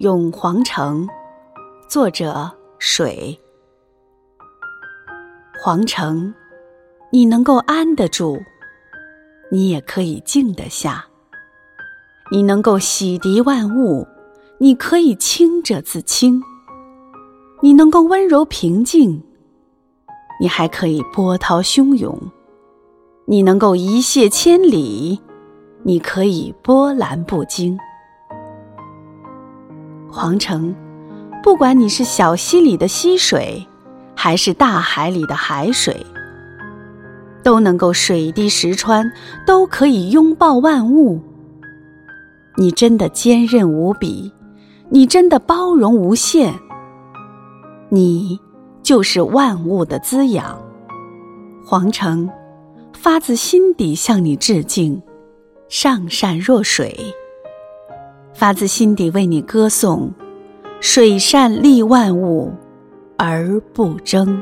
咏黄城，作者水。皇城，你能够安得住，你也可以静得下；你能够洗涤万物，你可以清者自清；你能够温柔平静，你还可以波涛汹涌；你能够一泻千里，你可以波澜不惊。皇城，不管你是小溪里的溪水，还是大海里的海水，都能够水滴石穿，都可以拥抱万物。你真的坚韧无比，你真的包容无限，你就是万物的滋养。皇城，发自心底向你致敬，上善若水。发自心底为你歌颂，水善利万物而不争。